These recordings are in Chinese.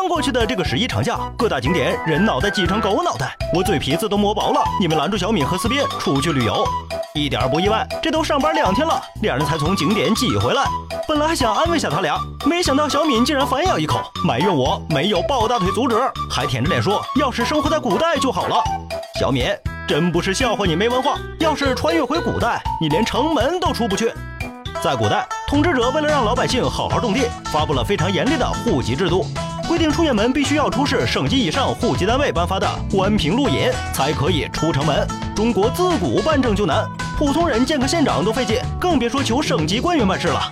刚过去的这个十一长假，各大景点人脑袋挤成狗脑袋，我嘴皮子都磨薄了。你们拦住小敏和思斌出去旅游，一点儿不意外。这都上班两天了，两人才从景点挤回来。本来还想安慰下他俩，没想到小敏竟然反咬一口，埋怨我没有抱大腿阻止，还舔着脸说要是生活在古代就好了。小敏，真不是笑话你没文化，要是穿越回古代，你连城门都出不去。在古代，统治者为了让老百姓好好种地，发布了非常严厉的户籍制度，规定出远门必须要出示省级以上户籍单位颁发的官凭路引，才可以出城门。中国自古办证就难，普通人见个县长都费劲，更别说求省级官员办事了。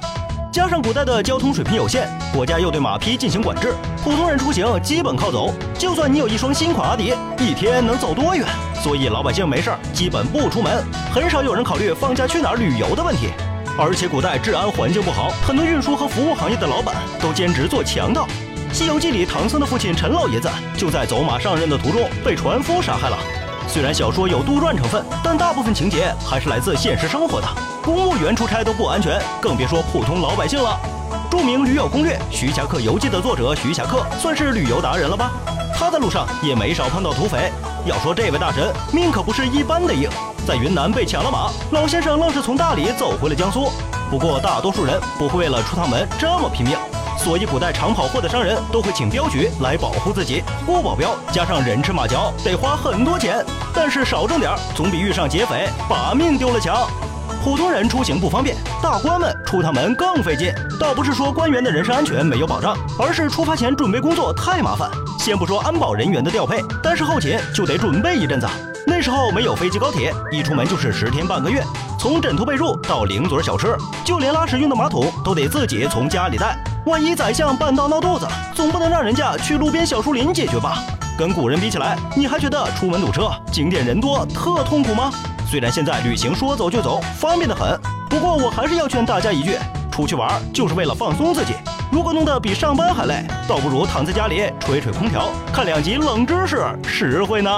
加上古代的交通水平有限，国家又对马匹进行管制，普通人出行基本靠走。就算你有一双新款阿迪，一天能走多远？所以老百姓没事儿基本不出门，很少有人考虑放假去哪儿旅游的问题。而且古代治安环境不好，很多运输和服务行业的老板都兼职做强盗。《西游记》里唐僧的父亲陈老爷子就在走马上任的途中被船夫杀害了。虽然小说有杜撰成分，但大部分情节还是来自现实生活的。公务员出差都不安全，更别说普通老百姓了。著名驴友攻略《徐霞客游记》的作者徐霞客算是旅游达人了吧？他在路上也没少碰到土匪。要说这位大神命可不是一般的硬。在云南被抢了马，老先生愣是从大理走回了江苏。不过大多数人不会为了出趟门这么拼命，所以古代常跑货的商人都会请镖局来保护自己。雇保镖加上人吃马嚼，得花很多钱，但是少挣点总比遇上劫匪把命丢了强。普通人出行不方便，大官们出趟门更费劲。倒不是说官员的人身安全没有保障，而是出发前准备工作太麻烦。先不说安保人员的调配，单是后勤就得准备一阵子。那时候没有飞机高铁，一出门就是十天半个月，从枕头被褥到零嘴小吃，就连拉屎用的马桶都得自己从家里带。万一宰相半道闹肚子，总不能让人家去路边小树林解决吧？跟古人比起来，你还觉得出门堵车、景点人多特痛苦吗？虽然现在旅行说走就走，方便的很，不过我还是要劝大家一句：出去玩就是为了放松自己。如果弄得比上班还累，倒不如躺在家里吹吹空调，看两集冷知识，实惠呢。